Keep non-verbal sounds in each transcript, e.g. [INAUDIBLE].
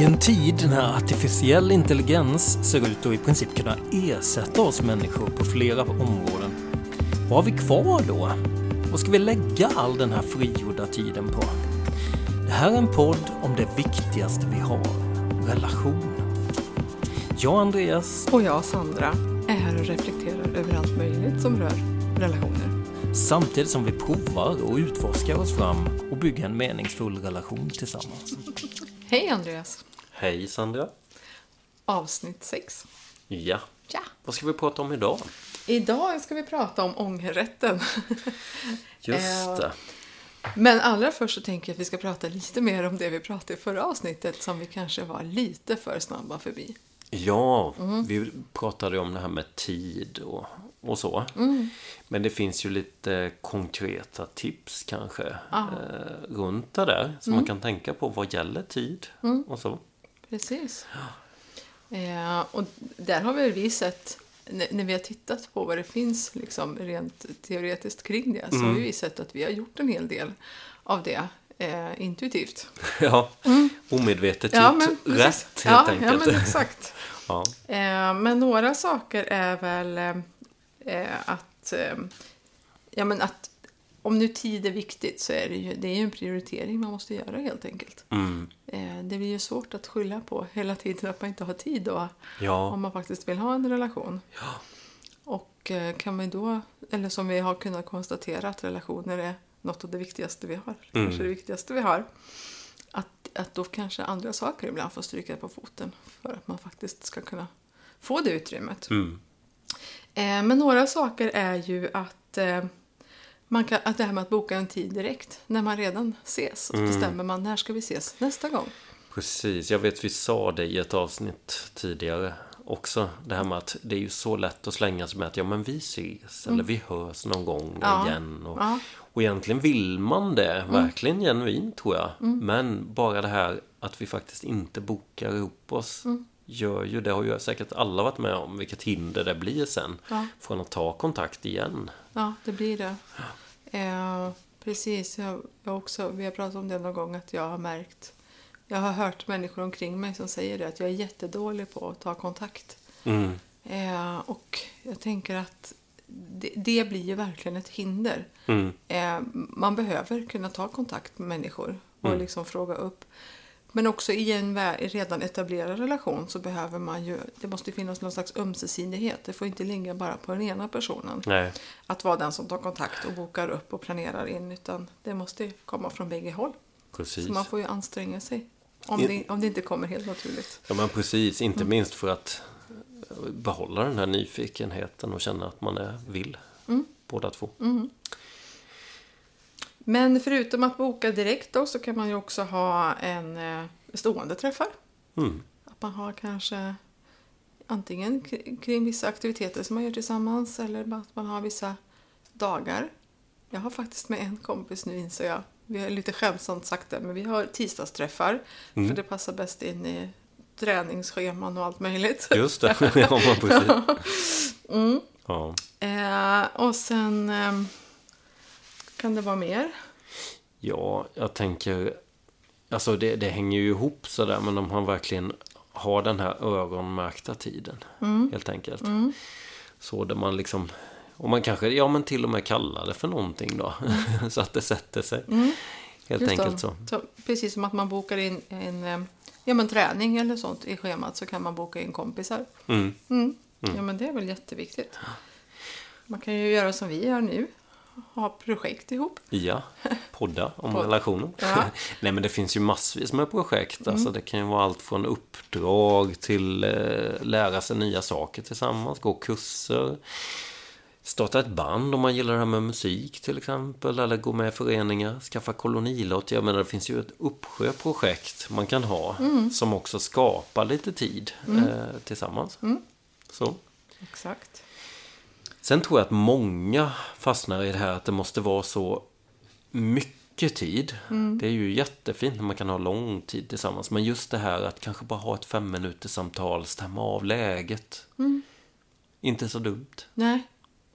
I en tid när artificiell intelligens ser ut att i princip kunna ersätta oss människor på flera områden, vad har vi kvar då? Vad ska vi lägga all den här frigjorda tiden på? Det här är en podd om det viktigaste vi har, relationer. Jag Andreas Och jag, Sandra, är här och reflekterar över allt möjligt som rör relationer. samtidigt som vi provar och utforskar oss fram och bygger en meningsfull relation tillsammans. Hej Andreas! Hej Sandra. Avsnitt 6. Ja, Ja. vad ska vi prata om idag? Idag ska vi prata om ångerrätten. Just Eh, det. Men allra först så tänker jag att vi ska prata lite mer om det vi pratade i förra avsnittet som vi kanske var lite för snabba förbi. Ja, Mm. vi pratade om det här med tid och, och så. Men det finns ju lite konkreta tips kanske Ja. eh, runt det där. Som man kan tänka på vad gäller tid och så. Precis. Eh, och där har väl vi sett, när, när vi har tittat på vad det finns liksom, rent teoretiskt kring det, så har vi sett att vi har gjort en hel del av det eh, intuitivt. [LAUGHS] Ja, omedvetet Mm. Ja, gjort men rätt precis. helt ja, enkelt. Ja, men exakt. [LAUGHS] Ja. Eh, men några saker är väl eh, att, eh, ja, men att om nu tid är viktigt så är det ju, det är ju en prioritering man måste göra helt enkelt. Mm. Eh, det blir ju svårt att skylla på hela tiden att man inte har tid då, Ja. om man faktiskt vill ha en relation. Och eh, kan man då, eller som vi har kunnat konstatera att relationer är något av det viktigaste vi har, Mm. kanske det viktigaste vi har. Att, att då kanske andra saker ibland får stryka på foten för att man faktiskt ska kunna få det utrymmet. Mm. Eh, men några saker är ju att, eh, man kan, att det här med att boka en tid direkt när man redan ses. Och så bestämmer man när ska vi ses nästa gång. Precis, jag vet vi sa det i ett avsnitt tidigare också. Det här med att det är ju så lätt att slänga sig med att ja men vi ses eller vi hörs någon gång Mm. Ja. igen. Och, Ja. och egentligen vill man det, verkligen genuint tror jag. Mm. Men bara det här att vi faktiskt inte bokar ihop oss Mm. gör ju, det har ju säkert alla varit med om, vilket hinder det blir sen. Ja. Från att ta kontakt igen. Ja, det blir det. Eh, precis, jag, jag också, vi har pratat om det någon gång att jag har märkt jag har hört människor omkring mig som säger det, att jag är jättedålig på att ta kontakt. Mm. Eh, och jag tänker att det, det blir ju verkligen ett hinder. Mm. Eh, man behöver kunna ta kontakt med människor och liksom fråga upp. Men också i en redan etablerad relation så behöver man ju, det måste finnas någon slags ömsesidighet. Det får inte ligga bara på den ena personen. Nej, Att vara den som tar kontakt och bokar upp och planerar in. Utan det måste komma från bägge håll. precis. Så man får ju anstränga sig. Om det, om det inte kommer helt naturligt. Ja men precis, inte Mm. minst för att behålla den här nyfikenheten och känna att man är vill. Mm. Båda två. Men förutom att boka direkt då så kan man ju också ha en eh, stående träffar. Mm. Att man har kanske antingen kring vissa aktiviteter som man gör tillsammans eller att man har vissa dagar. Jag har faktiskt med en kompis nu inser jag. Vi har lite skämtsamt sagt det, men vi har tisdagsträffar. För det passar bäst in i träningsscheman och allt möjligt. Just det, [LAUGHS] ja precis. [LAUGHS] Mm. Ja. Eh, och sen eh, kan det vara mer. ja, jag tänker... Alltså det, det hänger ju ihop sådär, men om man verkligen har den här öronmärkta tiden. Mm. Helt enkelt. Så där man liksom... Och man kanske, ja men till och med kallar det för någonting då. [LAUGHS] så att det sätter sig. Helt Mm. Just enkelt så. så. Precis som att man bokar in en eh, ja, men träning eller sånt i schemat så kan man boka in kompisar. Mm. Mm. Ja, men det är väl jätteviktigt. Man kan ju göra som vi gör nu. Ha projekt ihop. Ja, podda om Podd. relationer. Ja. [LAUGHS] Nej men det finns ju massvis med projekt. Alltså, det kan ju vara allt från uppdrag till eh, lära sig nya saker tillsammans, gå kurser. Starta ett band om man gillar det här med musik till exempel. Eller gå med i föreningar, skaffa kolonilott. Jag menar det finns ju ett uppsjö projekt man kan ha. Som också skapar lite tid eh, tillsammans. Så. Exakt. Sen tror jag att många fastnar i det här att det måste vara så mycket tid. Det är ju jättefint när man kan ha lång tid tillsammans. Men just det här att kanske bara ha ett fem minuters samtal, stämma av läget. Inte så dumt. Nej,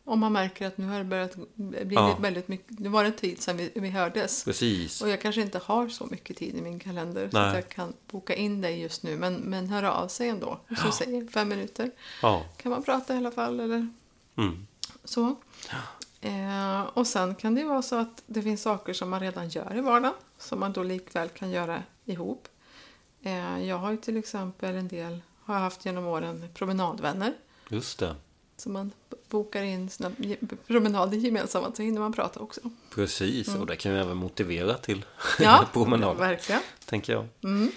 Om man märker att nu har det börjat bli Ja. väldigt mycket, nu var det en tid sedan vi, vi hördes. Precis. Och jag kanske inte har så mycket tid i min kalender så Nej. att jag kan boka in dig just nu. Men, men höra av sig ändå. Som du säger, fem minuter. Ja. Kan man prata i alla fall eller Mm. så. Eh, och sen kan det ju vara så att det finns saker som man redan gör i vardagen. Som man då likväl kan göra ihop. Eh, jag har ju till exempel en del, har jag haft genom åren, promenadvänner. Just det. Så man bokar in sina promenader gemensamt så hinner man prata också. Precis, och det kan ju även motivera till Mm. Ja, [LAUGHS] promenad, verkligen. tänker jag. Mm.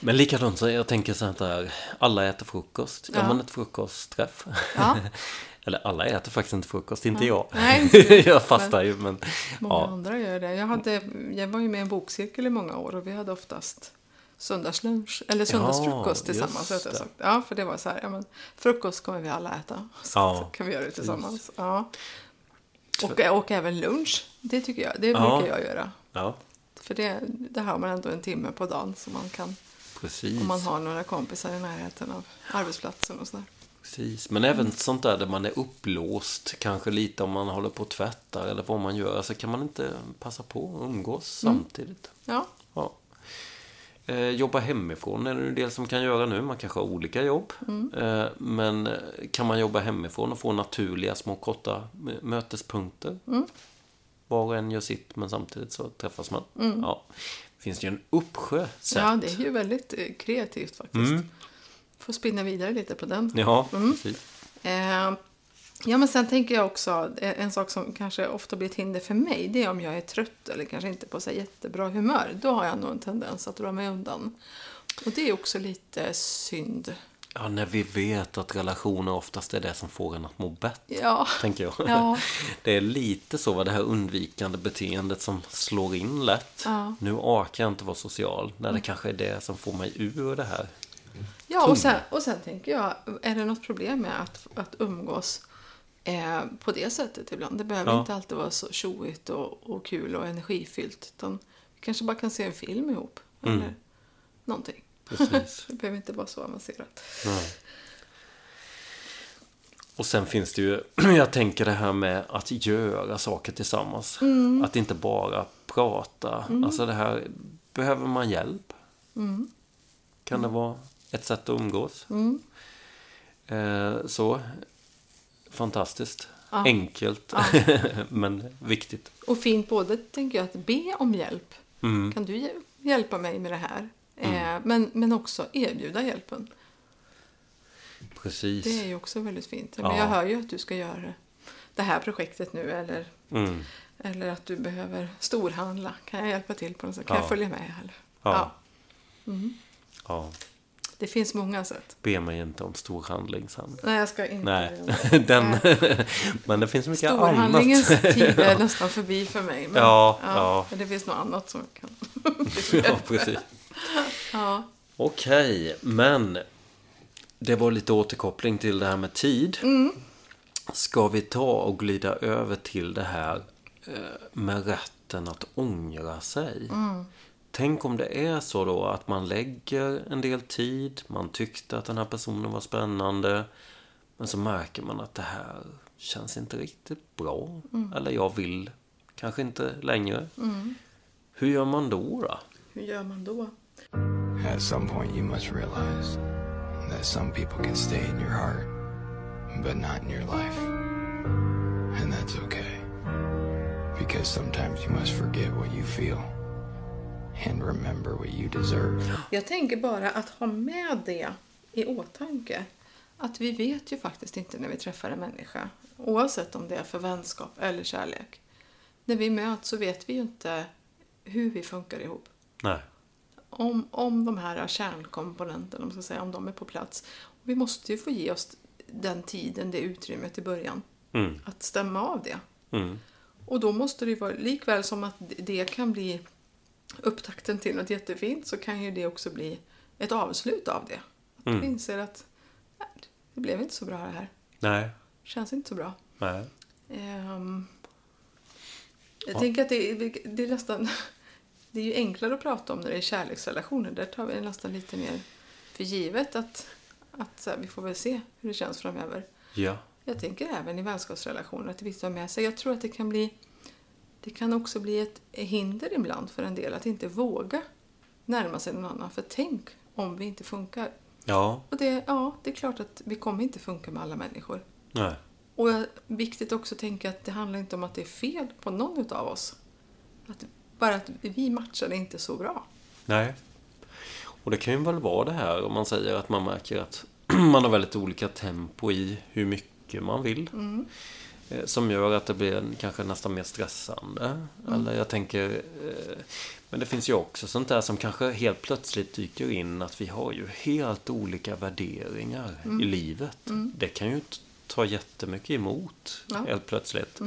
Men likadant så jag tänker så här, alla äter frukost. Gör Ja. man ett frukostträff? Ja. [LAUGHS] Eller alla äter faktiskt inte frukost, inte jag. Nej, [LAUGHS] jag fastar ju, men Många ja. andra gör det. Jag, hade, jag var ju med i en bokcirkel i många år och vi hade oftast söndagslunch eller söndagsfrukost Ja, tillsammans. just det. sagt. Ja, för det var så här, ja, men, frukost kommer vi alla äta. Så Ja, [LAUGHS] kan vi göra det tillsammans. Ja. Och, och även lunch, det tycker jag, det Ja. brukar jag göra. ja, För det, det har man ändå en timme på dagen som man kan, precis. om man har några kompisar i närheten av arbetsplatsen och sådär. Precis, men även sånt där där man är upplåst, kanske lite om man håller på och tvättar eller vad man gör, så kan man inte passa på att umgås Mm. samtidigt. Ja, Ja. Eh, jobba hemifrån är det en del som kan göra nu. Man kanske har olika jobb. Mm. Eh, men eh, kan man jobba hemifrån och få naturliga små korta m- mötespunkter. Mm. Var och en gör sitt men samtidigt så träffas man. Ja. Finns det ju en uppsjö sätt. Ja, det är ju väldigt eh, kreativt faktiskt. Mm. Får spinna vidare lite på den. Ja, Mm. Eh, ja, men sen tänker jag också, eh, en sak som kanske ofta blir ett hinder för mig, det är om jag är trött eller kanske inte på så jättebra humör. Då har jag nog en tendens att dra mig undan. Och det är också lite synd. Ja, när vi vet att relationer oftast är det som får en att må bättre. Ja, Tänker jag. Ja. [LAUGHS] Det är lite så, va, det här undvikande beteendet som slår in lätt. Ja. Nu orkar jag inte vara social. När det kanske är det som får mig ur det här. ja och, sen, och sen tänker jag, är det något problem med att, att umgås eh, på det sättet ibland? Det behöver Ja. inte alltid vara så tjoigt och, och kul och energifyllt. Utan vi kanske bara kan se en film ihop. Mm. Eller någonting. Precis. [LAUGHS] Det behöver inte vara så avancerat. Nej. Och sen finns det ju, [CLEARS THROAT] jag tänker det här med att göra saker tillsammans. Mm. Att inte bara prata. Alltså det här, behöver man hjälp? Mm. Kan det vara ett sätt att umgås? Mm. Eh, så, fantastiskt. Ja. Enkelt, [LAUGHS] men viktigt. Och fint både, tänker jag, att be om hjälp. Mm. Kan du hjäl- hjälpa mig med det här? Eh, men, men också erbjuda hjälpen. Precis. Det är ju också väldigt fint. Ja. Men jag hör ju att du ska göra det här projektet nu eller, Mm. eller att du behöver storhandla. Kan jag hjälpa till på något sätt? Kan Ja. jag följa med? Eller? Ja. Mm. Ja. Det finns många sätt. Be mig inte om storhandling sen. Nej, jag ska inte Nej, [LAUGHS] den, [LAUGHS] men det finns mycket Storhandlingens annat. tid är [LAUGHS] nästan förbi för mig. Men, Ja, ja. Men det finns något annat som kan... ja, precis. [LAUGHS] ja. Okej, men det var lite återkoppling till det här med tid. Mm. Ska vi ta och glida över till det här eh, med rätten att ångra sig? Mm. Tänk om det är så då att man lägger en del tid, man tyckte att den här personen var spännande, men så märker man att det här känns inte riktigt bra. Mm. Eller jag vill kanske inte längre. Hur gör man då? då? Hur gör man då? At some point, you must realize that some people can stay in your heart, but not in your life. And that's okay. Because sometimes you must forget what you feel and remember what you deserve. Jag tänker bara att ha med det i åtanke. Att vi vet ju faktiskt inte när vi träffar en människa. Oavsett om det är för vänskap eller kärlek. När vi möts så vet vi ju inte hur vi funkar ihop. Nej. Om, om de här kärnkomponenterna, om, ska säga, om de är på plats. Vi måste ju få ge oss den tiden, det utrymmet i början. Mm. Att stämma av det. Mm. Och då måste det ju vara, likväl som att det kan bli upptakten till något jättefint så kan ju det också bli ett avslut av det. Att Mm. du inser att nej, det blev inte så bra det här. Nej. Känns inte så bra. Nej. Ehm, jag Ja. tänker att det, det är nästan... Det är ju enklare att prata om när det är kärleksrelationer. Där tar vi nästan lite mer för givet att, att här, vi får väl se hur det känns framöver. Ja. Jag tänker även i vänskapsrelationer att det är viktigt att ha med sig. Jag tror att det kan bli det kan också bli ett hinder ibland för en del att inte våga närma sig någon annan. För tänk om vi inte funkar. Ja, Och det, ja, det är klart att vi kommer inte funka med alla människor. nej. Och viktigt också att tänka att det handlar inte om att det är fel på någon utav oss. Att, bara att vi matchar inte så bra. Nej. Och det kan ju väl vara det här om man säger att man märker att [CLEARS THROAT] man har väldigt olika tempo i hur mycket man vill. Eh, Som gör att det blir en, kanske nästan mer stressande. Eller jag tänker... eh, Men det finns ju också sånt där som kanske helt plötsligt dyker in att vi har ju helt olika värderingar i livet. Det kan ju ta jättemycket emot Ja. helt plötsligt.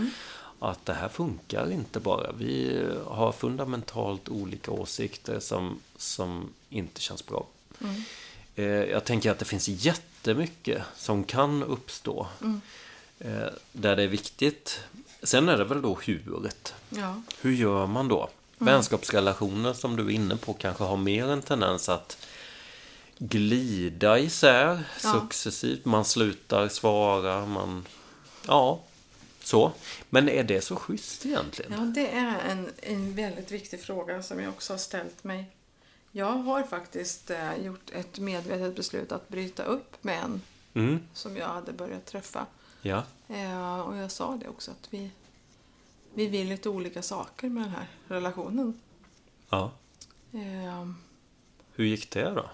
Att det här funkar inte bara. Vi har fundamentalt olika åsikter som, som inte känns bra. Eh, Jag tänker att det finns jättemycket som kan uppstå. eh, Där det är viktigt. Sen är det väl då huret. Ja. Hur gör man då? Vänskapsrelationer som du är inne på kanske har mer en tendens att glida isär Ja. successivt. Man slutar svara, man... Ja, så. Men är det så schysst egentligen? Ja, det är en, en väldigt viktig fråga som jag också har ställt mig. Jag har faktiskt eh, gjort ett medvetet beslut att bryta upp med en Mm, som jag hade börjat träffa. ja. Eh, och jag sa det också att vi, vi vill lite olika saker med den här relationen. ja. Eh, Hur gick det då?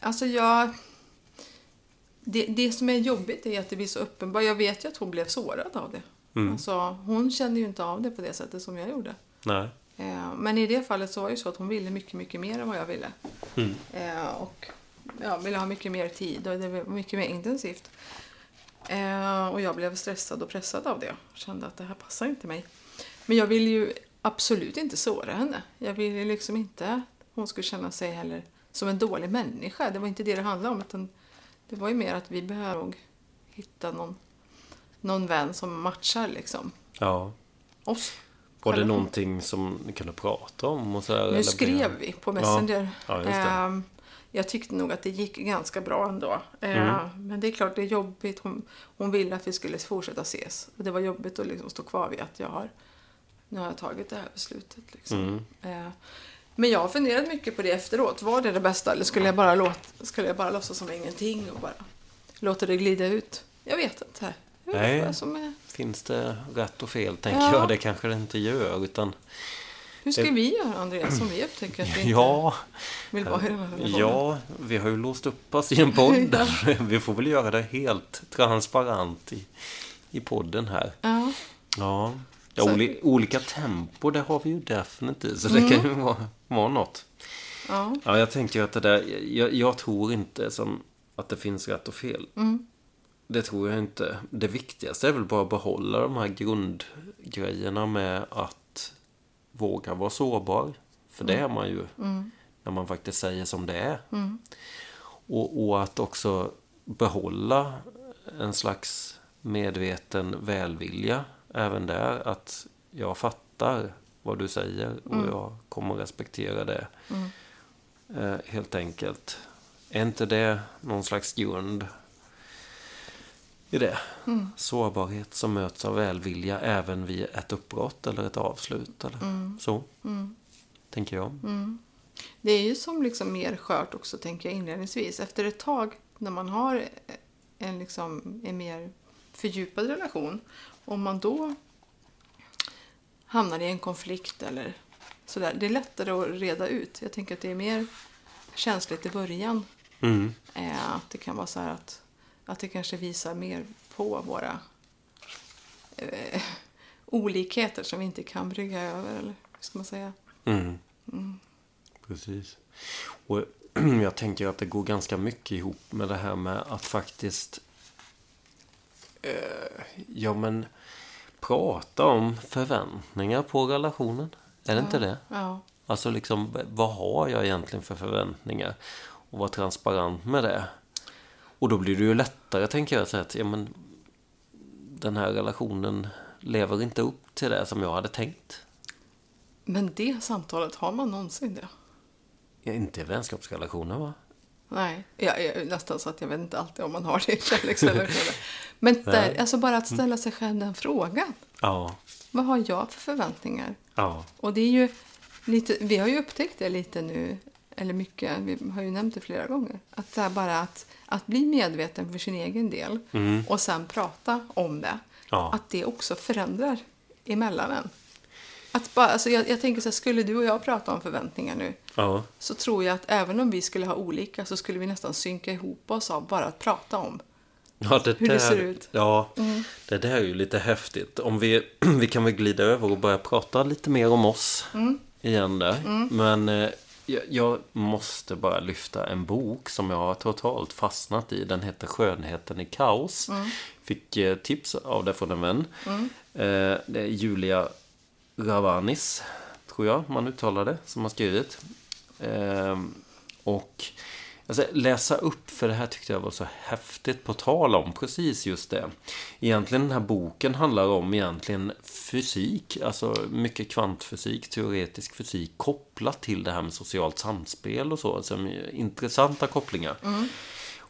alltså jag... Det, det som är jobbigt är att det blir så uppenbart. Jag vet ju att hon blev sårad av det. Mm. Alltså, hon kände ju inte av det på det sättet som jag gjorde. Nej. Eh, Men i det fallet så var det ju så att hon ville mycket, mycket mer än vad jag ville. Mm. Eh, Och ja, ville ha mycket mer tid och det var mycket mer intensivt. Eh, Och jag blev stressad och pressad av det. Kände att det här passar inte mig. Men jag ville ju absolut inte såra henne. Jag ville liksom inte att hon skulle känna sig heller som en dålig människa. Det var inte det det handlade om. Utan det var ju mer att vi behöver hitta någon, någon vän som matchar liksom Ja. oss. Var det någonting som ni kunde prata om? Och så här, Nu skrev vi på Messenger. Ja, just det. Ehm, jag tyckte nog att det gick ganska bra ändå. Ehm, Mm. Men det är klart, det är jobbigt. Hon, hon ville att vi skulle fortsätta ses. Och det var jobbigt att liksom stå kvar vid att jag har, nu har jag tagit det här beslutet. Liksom. Mm. Ehm, men jag har funderat mycket på det efteråt. Var det det bästa eller skulle jag bara, låta, skulle jag bara låtsas som ingenting och bara låta det glida ut? Jag vet inte. Nej. är... Finns det rätt och fel, tänker Ja. jag. Det kanske det inte gör, utan... Hur ska Det- vi göra, Andreas, om vi upptäcker att vi inte Ja, vill vara i den här relationen? ja, vi har ju låst upp oss i en podd. [LAUGHS] vi får väl göra det helt transparent i, i podden här. Ja. Ja, ja oli, olika tempo, det har vi ju definitivt. Så Mm. det kan ju vara, vara något. ja. Ja, jag tänker att det där, jag, jag tror inte som att det finns rätt och fel. Mm. Det tror jag inte. Det viktigaste är väl bara att behålla de här grundgrejerna med att våga vara sårbar. För det är man ju när man faktiskt säger som det är. Och, och att också behålla en slags medveten välvilja även där. Att jag fattar vad du säger och jag kommer respektera det. Eh, helt enkelt. Är inte det någon slags grund i det? Sårbarhet som möts av välvilja även vid ett uppbrott eller ett avslut. Eller så. Tänker jag. Det är ju som liksom mer skört också, tänker jag inledningsvis. Efter ett tag, när man har en, liksom, en mer fördjupad relation, om man då hamnar i en konflikt eller sådär, det är lättare att reda ut. Jag tänker att det är mer känsligt i början. Mm. Eh, att det kan vara så här att, att det kanske visar mer på våra eh, olikheter som vi inte kan brygga över, eller hur ska man säga? Mm. Precis. Och [CLEARS THROAT] jag tänker att det går ganska mycket ihop med det här med att faktiskt eh, ja men prata om förväntningar på relationen. Är det inte det? Ja. Alltså liksom, vad har jag egentligen för förväntningar? Och vara transparent med det. Och då blir det ju lättare, tänker jag, säga att ja, men, den här relationen lever inte upp till det som jag hade tänkt. Men det samtalet, har man någonsin det? Ja, inte i vänskapsrelationer, va? Nej, jag är nästan så att jag vet inte alltid om man har det i kärleksrelationer. Men där, alltså bara att ställa sig själv den frågan. Ja, Vad har jag för förväntningar? ja, Och det är ju lite, vi har ju upptäckt det lite nu, eller mycket, vi har ju nämnt det flera gånger. Att det är bara att, att bli medveten för sin egen del och sen prata om det. Ja. Att det också förändrar emellan en. Att bara, alltså jag, jag tänker så här, skulle du och jag prata om förväntningar nu ja. så tror jag att även om vi skulle ha olika så skulle vi nästan synka ihop oss av bara att prata om. Ja, det Hur det där, ser ut. Mm. Ja, det där är ju lite häftigt. Om vi, [CLEARS THROAT] vi kan väl glida över och börja prata lite mer om oss Mm. igen där. Men eh, jag, jag måste bara lyfta en bok som jag har totalt fastnat i. Den heter Skönheten i kaos. Mm. Fick eh, tips av det från en vän. Eh, det är Julia Ravanis, tror jag man uttalar det, som har skrivit. Ehm, och alltså, läsa upp, för det här tyckte jag var så häftigt på tal om precis just det. Egentligen den här boken handlar om egentligen fysik, alltså mycket kvantfysik, teoretisk fysik kopplat till det här med socialt samspel och så. Alltså, intressanta kopplingar.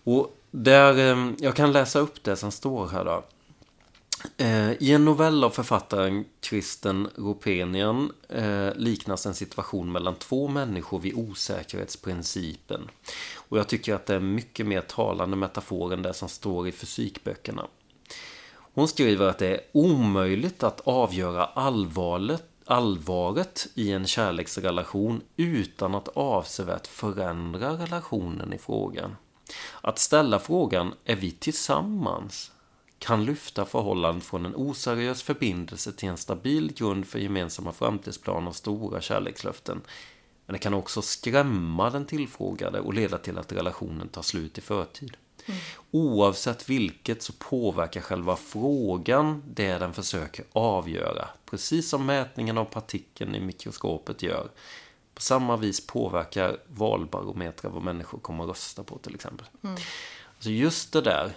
Och där, eh, jag kan läsa upp det som står här då. Eh, I en novell av författaren Kristen Ropenian eh, liknas en situation mellan två människor vid osäkerhetsprincipen. Och jag tycker att det är en mycket mer talande metafor än det som står i fysikböckerna. Hon skriver att det är omöjligt att avgöra allvaret, allvaret i en kärleksrelation utan att avsevärt förändra relationen i frågan. Att ställa frågan är vi tillsammans kan lyfta förhållandet från en oseriös förbindelse till en stabil grund för gemensamma framtidsplaner och stora kärlekslöften. Men det kan också skrämma den tillfrågade och leda till att relationen tar slut i förtid. Oavsett vilket så påverkar själva frågan det den försöker avgöra. Precis som mätningen av partikeln i mikroskopet gör. På samma vis påverkar valbarometrar vad människor kommer att rösta på till exempel. Alltså just det där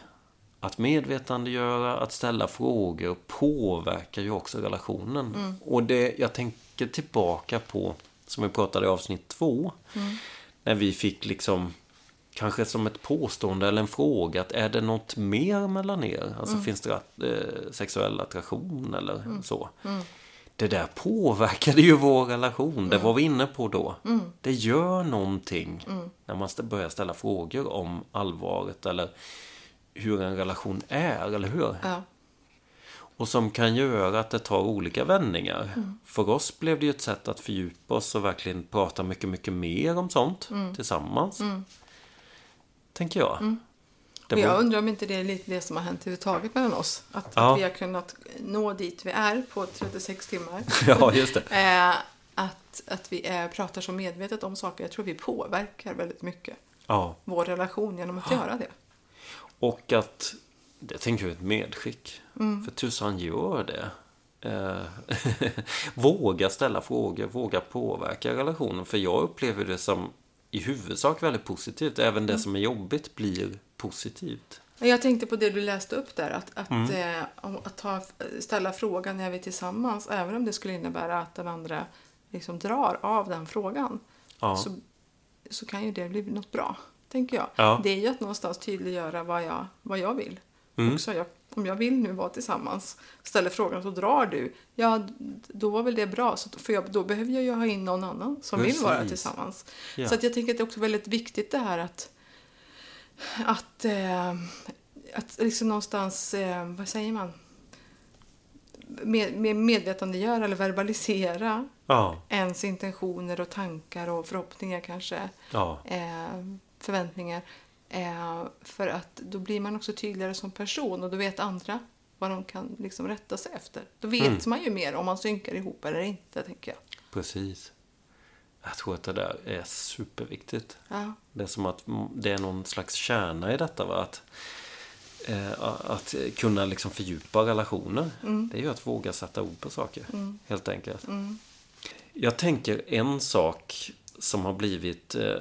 att medvetandegöra, att ställa frågor påverkar ju också relationen. Och det jag tänker tillbaka på, som vi pratade i avsnitt två, när vi fick liksom kanske som ett påstående eller en fråga att är det något mer mellan er? Alltså finns det eh, sexuell attraktion eller så? Det där påverkade ju vår relation. Det var vi inne på då. Det gör någonting när man börjar ställa frågor om allvaret eller hur en relation är, eller hur? Ja. Och som kan göra att det tar olika vändningar. För oss blev det ju ett sätt att fördjupa oss och verkligen prata mycket, mycket mer om sånt tillsammans. Tänker jag. Det Och jag var- undrar om inte det är lite det som har hänt överhuvudtaget mellan oss. Att, Ja. att vi har kunnat nå dit vi är på 36 timmar. [LAUGHS] Ja, just det. [LAUGHS] Eh, att, att vi är, pratar så medvetet om saker. Jag tror vi påverkar väldigt mycket Ja. vår relation genom att göra det. Och att, det tänker jag är ett medskick. Mm. För tusan gör det. Eh, [LAUGHS] våga ställa frågor, våga påverka relationen. För jag upplever det som i huvudsak väldigt positivt. Även Mm. det som är jobbigt blir positivt. Jag tänkte på det du läste upp där. Att, att, Mm. eh, att ta, ställa frågan är vi tillsammans. Även om det skulle innebära att den andra liksom drar av den frågan. Ja. Så, så kan ju det bli något bra. Tänker jag. Ja. Det är ju att någonstans tydliggöra vad jag, vad jag vill. Mm. Också jag, om jag vill nu vara tillsammans. Ställer frågan så drar du. Ja, då var väl det bra. Så, för jag, då behöver jag ju ha in någon annan som vill vara Precis. tillsammans. Ja. Så att jag tänker att det är också väldigt viktigt det här att att, eh, att liksom någonstans, eh, vad säger man? Med, med medvetandegöra eller verbalisera Ja. ens intentioner och tankar och förhoppningar kanske. Ja. Eh, förväntningar. Eh, för att då blir man också tydligare som person och då vet andra vad de kan liksom rätta sig efter. Då vet Mm. man ju mer om man synkar ihop eller inte, tänker jag. Precis. Jag tror att det där är superviktigt. Ja. Det är som att det är någon slags kärna i detta. Va? Att, eh, att kunna liksom fördjupa relationer. Det är ju att våga sätta ord på saker. Helt enkelt. Jag tänker en sak som har blivit... Eh,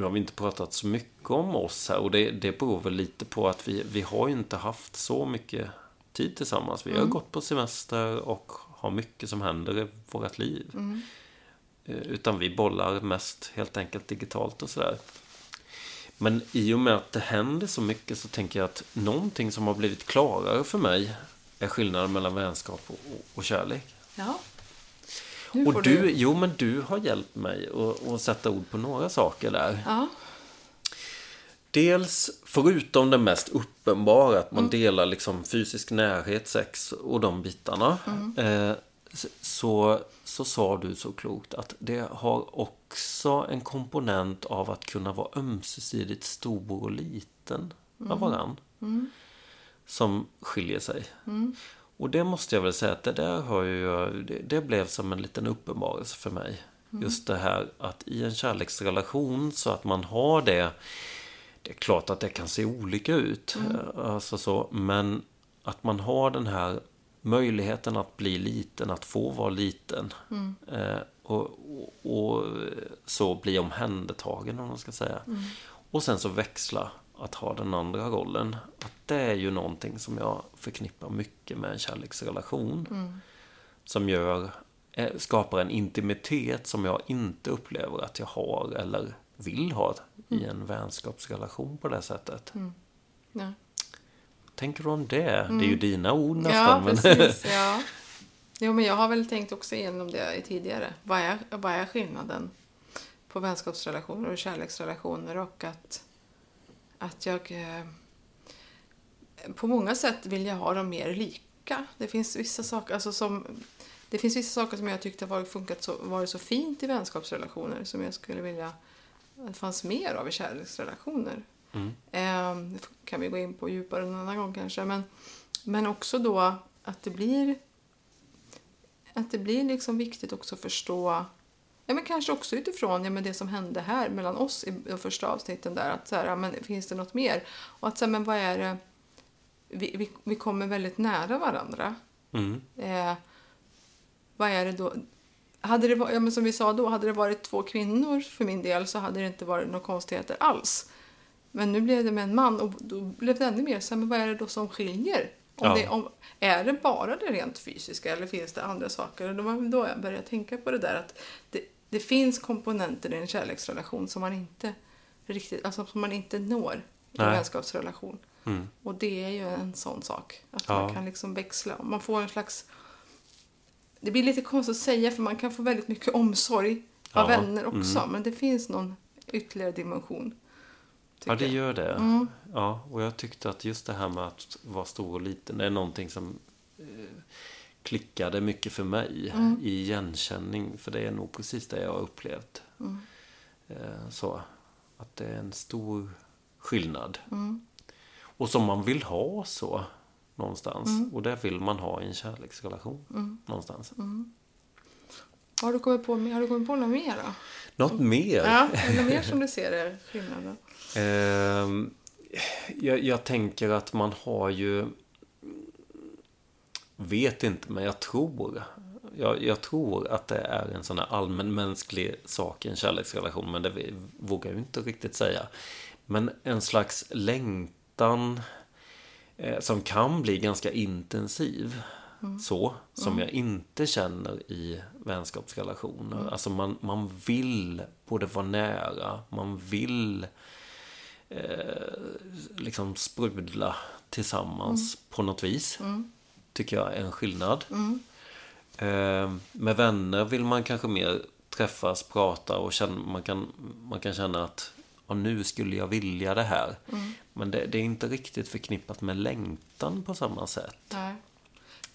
nu har vi inte pratat så mycket om oss här. Och det, det beror väl lite på att vi, vi har ju inte haft så mycket tid tillsammans. Vi har gått på semester och har mycket som händer i vårt liv. Eh, Utan vi bollar mest helt enkelt digitalt och sådär. Men i och med att det händer så mycket så tänker jag att någonting som har blivit klarare för mig är skillnaden mellan vänskap och, och kärlek. Ja. Och får du, jo men du har hjälpt mig att, att sätta ord på några saker där. Ja. Dels, förutom det mest uppenbara, att Mm. man delar liksom fysisk närhet, sex och de bitarna. Mm. Eh, så, så sa du så klokt att det har också en komponent av att kunna vara ömsesidigt stor och liten Mm. av varann. Som skiljer sig. Och det måste jag väl säga att det där har ju, det blev som en liten uppenbarelse för mig. Mm. Just det här att i en kärleksrelation så att man har det. Det är klart att det kan se olika ut. Mm. eh, Alltså så, men att man har den här möjligheten att bli liten, att få vara liten. Mm. Eh, och, och, och så bli omhändertagen om man ska säga. Mm. Och sen så växla att ha den andra rollen. Att det är ju någonting som jag förknippar mycket med en kärleksrelation. Mm. Som gör, eh, skapar en intimitet som jag inte upplever att jag har eller vill ha i en vänskapsrelation på det sättet. Ja. Tänker du om det? Det är ju dina ord nästan. Ja, precis. Ja. [LAUGHS] Jo, men jag har väl tänkt också igenom det tidigare. Vad är, vad är skillnaden på vänskapsrelationer och kärleksrelationer och att, att jag eh, på många sätt vill jag ha dem mer lika. Det finns vissa saker, alltså som, det finns vissa saker som jag tyckte har funkat så, varit så fint i vänskapsrelationer som jag skulle vilja att det fanns mer av i kärleksrelationer. Mm. Eh, det kan vi gå in på djupare en annan gång kanske. Men, men också då att det blir att det blir liksom viktigt också att förstå Ja, men kanske också utifrån ja, men det som hände här mellan oss i de första avsnitten där. Att så här, ja, men finns det något mer? Och att så här, men vad är det? Vi, vi, vi kommer väldigt nära varandra. Mm. Eh, vad är det då? Hade det varit, ja, men som vi sa då, hade det varit två kvinnor för min del så hade det inte varit några konstigheter alls. Men nu blev det med en man och då blev det ännu mer så här, men vad är det då som skiljer? Om Ja. det, om, är det bara det rent fysiska eller finns det andra saker? Och då då jag började tänka på det där att det, det finns komponenter i en kärleksrelation som man inte riktigt, alltså som man inte når i en vänskapsrelation. Mm. Och det är ju en sån sak. Att Ja. man kan liksom växla. Man får en slags... Det blir lite konstigt att säga för man kan få väldigt mycket omsorg av Ja. vänner också. Men det finns någon ytterligare dimension. Ja, det gör det. Mm. Ja, och jag tyckte att just det här med att vara stor och liten, det är någonting som eh, klickade mycket för mig Mm. i igenkänning. För det är nog precis det jag har upplevt. Mm. Eh, så, att det är en stor skillnad. Mm. Och som man vill ha så någonstans. Mm. Och det vill man ha i en kärleksrelation någonstans. Har, du kommit på, har du kommit på något mer då? Något mer? Ja, något mer som du ser är skillnaden? [LAUGHS] Ehm, jag, jag tänker att man har ju... Vet inte, men jag tror... Jag, jag tror att det är en sån här allmänmänsklig sak i en kärleksrelation, men det vågar jag inte riktigt säga. Men en slags längtan eh, som kan bli ganska intensiv. Så, som jag inte känner i vänskapsrelationer. Alltså man, man vill både vara nära, man vill eh, liksom sprudla tillsammans på något vis. Tycker jag en skillnad. Eh, med vänner vill man kanske mer träffas, prata och känna, man, kan, man kan känna att ja, nu skulle jag vilja det här. Men det, det är inte riktigt förknippat med längtan på samma sätt. Nej.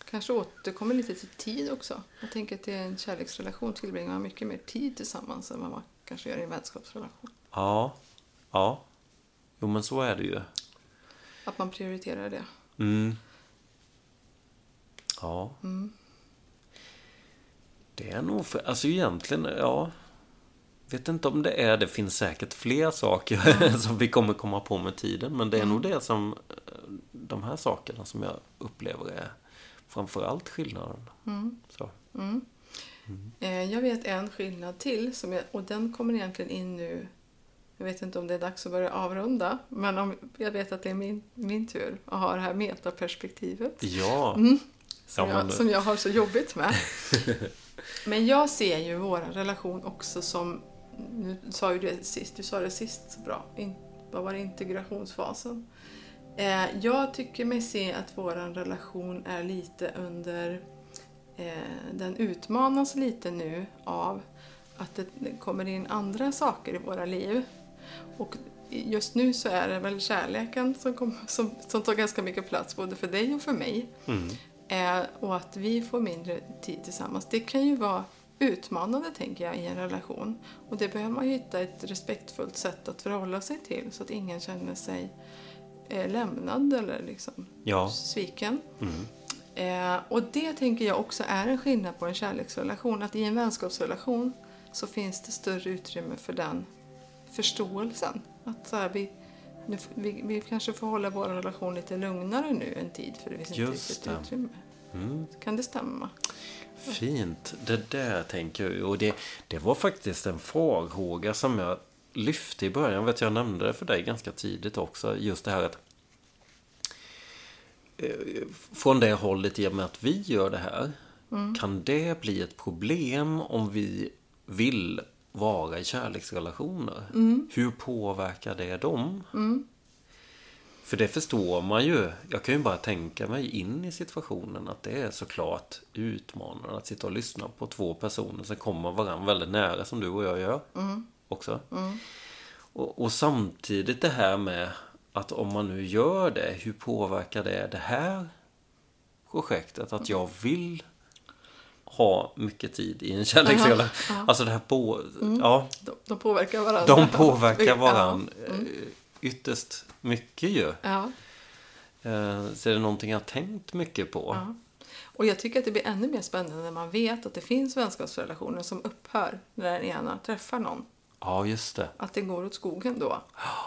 Kanske återkommer lite till tid också. Jag tänker att i en kärleksrelation tillbringar man mycket mer tid tillsammans än vad man kanske gör i en vänskapsrelation. Ja, ja. Jo men så är det ju. Att man prioriterar det. Mm. Ja. Det är nog för, alltså egentligen, ja. Vet inte om det är, det finns säkert fler saker [LAUGHS] som vi kommer komma på med tiden. Men det är nog det som, eh, de här sakerna som jag upplever är framförallt skillnaden. Så. Eh, Jag vet en skillnad till som jag, och den kommer egentligen in nu. Jag vet inte om det är dags att börja avrunda. Men om, jag vet att det är min, min tur att ha det här metaperspektivet. Ja. Som, jag, som jag har så jobbigt med. [LAUGHS] Men jag ser ju vår relation också som... Nu sa ju det sist, du sa det sist så bra. In, vad var det, integrationsfasen. Eh, jag tycker mig se att vår relation är lite under... Eh, den utmanas lite nu av att det kommer in andra saker i våra liv. Och just nu så är det väl kärleken som, kom, som, som tar ganska mycket plats både för dig och för mig. Mm. Eh, och att vi får mindre tid tillsammans. Det kan ju vara utmanande tänker jag i en relation. Och det behöver man hitta ett respektfullt sätt att förhålla sig till så att ingen känner sig eh, lämnad eller liksom Ja. sviken. Mm. Eh, och det tänker jag också är en skillnad på en kärleksrelation. Att i en vänskapsrelation så finns det större utrymme för den förståelsen. Att så här, vi, nu, vi, vi kanske får hålla vår relation lite lugnare nu en tid för det finns inte Just riktigt det. utrymme. Mm. Kan det stämma? Fint. Det där tänker jag. Och det, det var faktiskt en farhåga som jag lyfte i början. Vet jag nämnde det för dig ganska tidigt också. Just det här att eh, från det hållet i och med att vi gör det här. Kan det bli ett problem om vi vill vara i kärleksrelationer? Hur påverkar det dem? För det förstår man ju. Jag kan ju bara tänka mig in i situationen att det är såklart utmanande att sitta och lyssna på två personer som kommer varandra väldigt nära som du och jag gör. Också. Och, och samtidigt det här med att om man nu gör det, hur påverkar det det här projektet? Att jag vill ha mycket tid i en kärleksrelation. Alltså det här på... Ja, De, de påverkar varandra. de påverkar varandra eh, ytterst mycket ju. Ja. Eh, Så är det någonting jag har tänkt mycket på. Ja. Och jag tycker att det blir ännu mer spännande när man vet att det finns vänskapsrelationer som upphör när den ena träffar någon. Ja, just det. Att det går åt skogen då.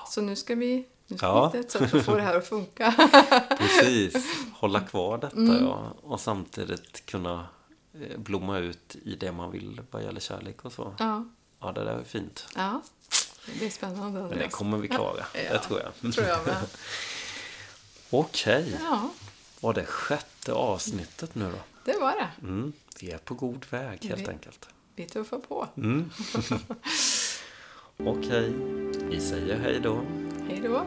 Så nu ska vi, nu ska Ja. vi hitta ett sätt att få det här att funka. [LAUGHS] Precis. Hålla kvar detta Mm. ja. Och samtidigt kunna blomma ut i det man vill vad gäller kärlek och så. Ja, Ja, det där är fint. ja. det blir spännande. Men det kommer vi klara. [LAUGHS] Ja, Det tror jag. tror jag med. [LAUGHS] Okej. Ja, Var det sjätte avsnittet nu då? det var det. Mm. Vi är på god väg helt Vi- enkelt. Vi tuffar på. Mm. [LAUGHS] Okej. Vi säger hej då. Hej då.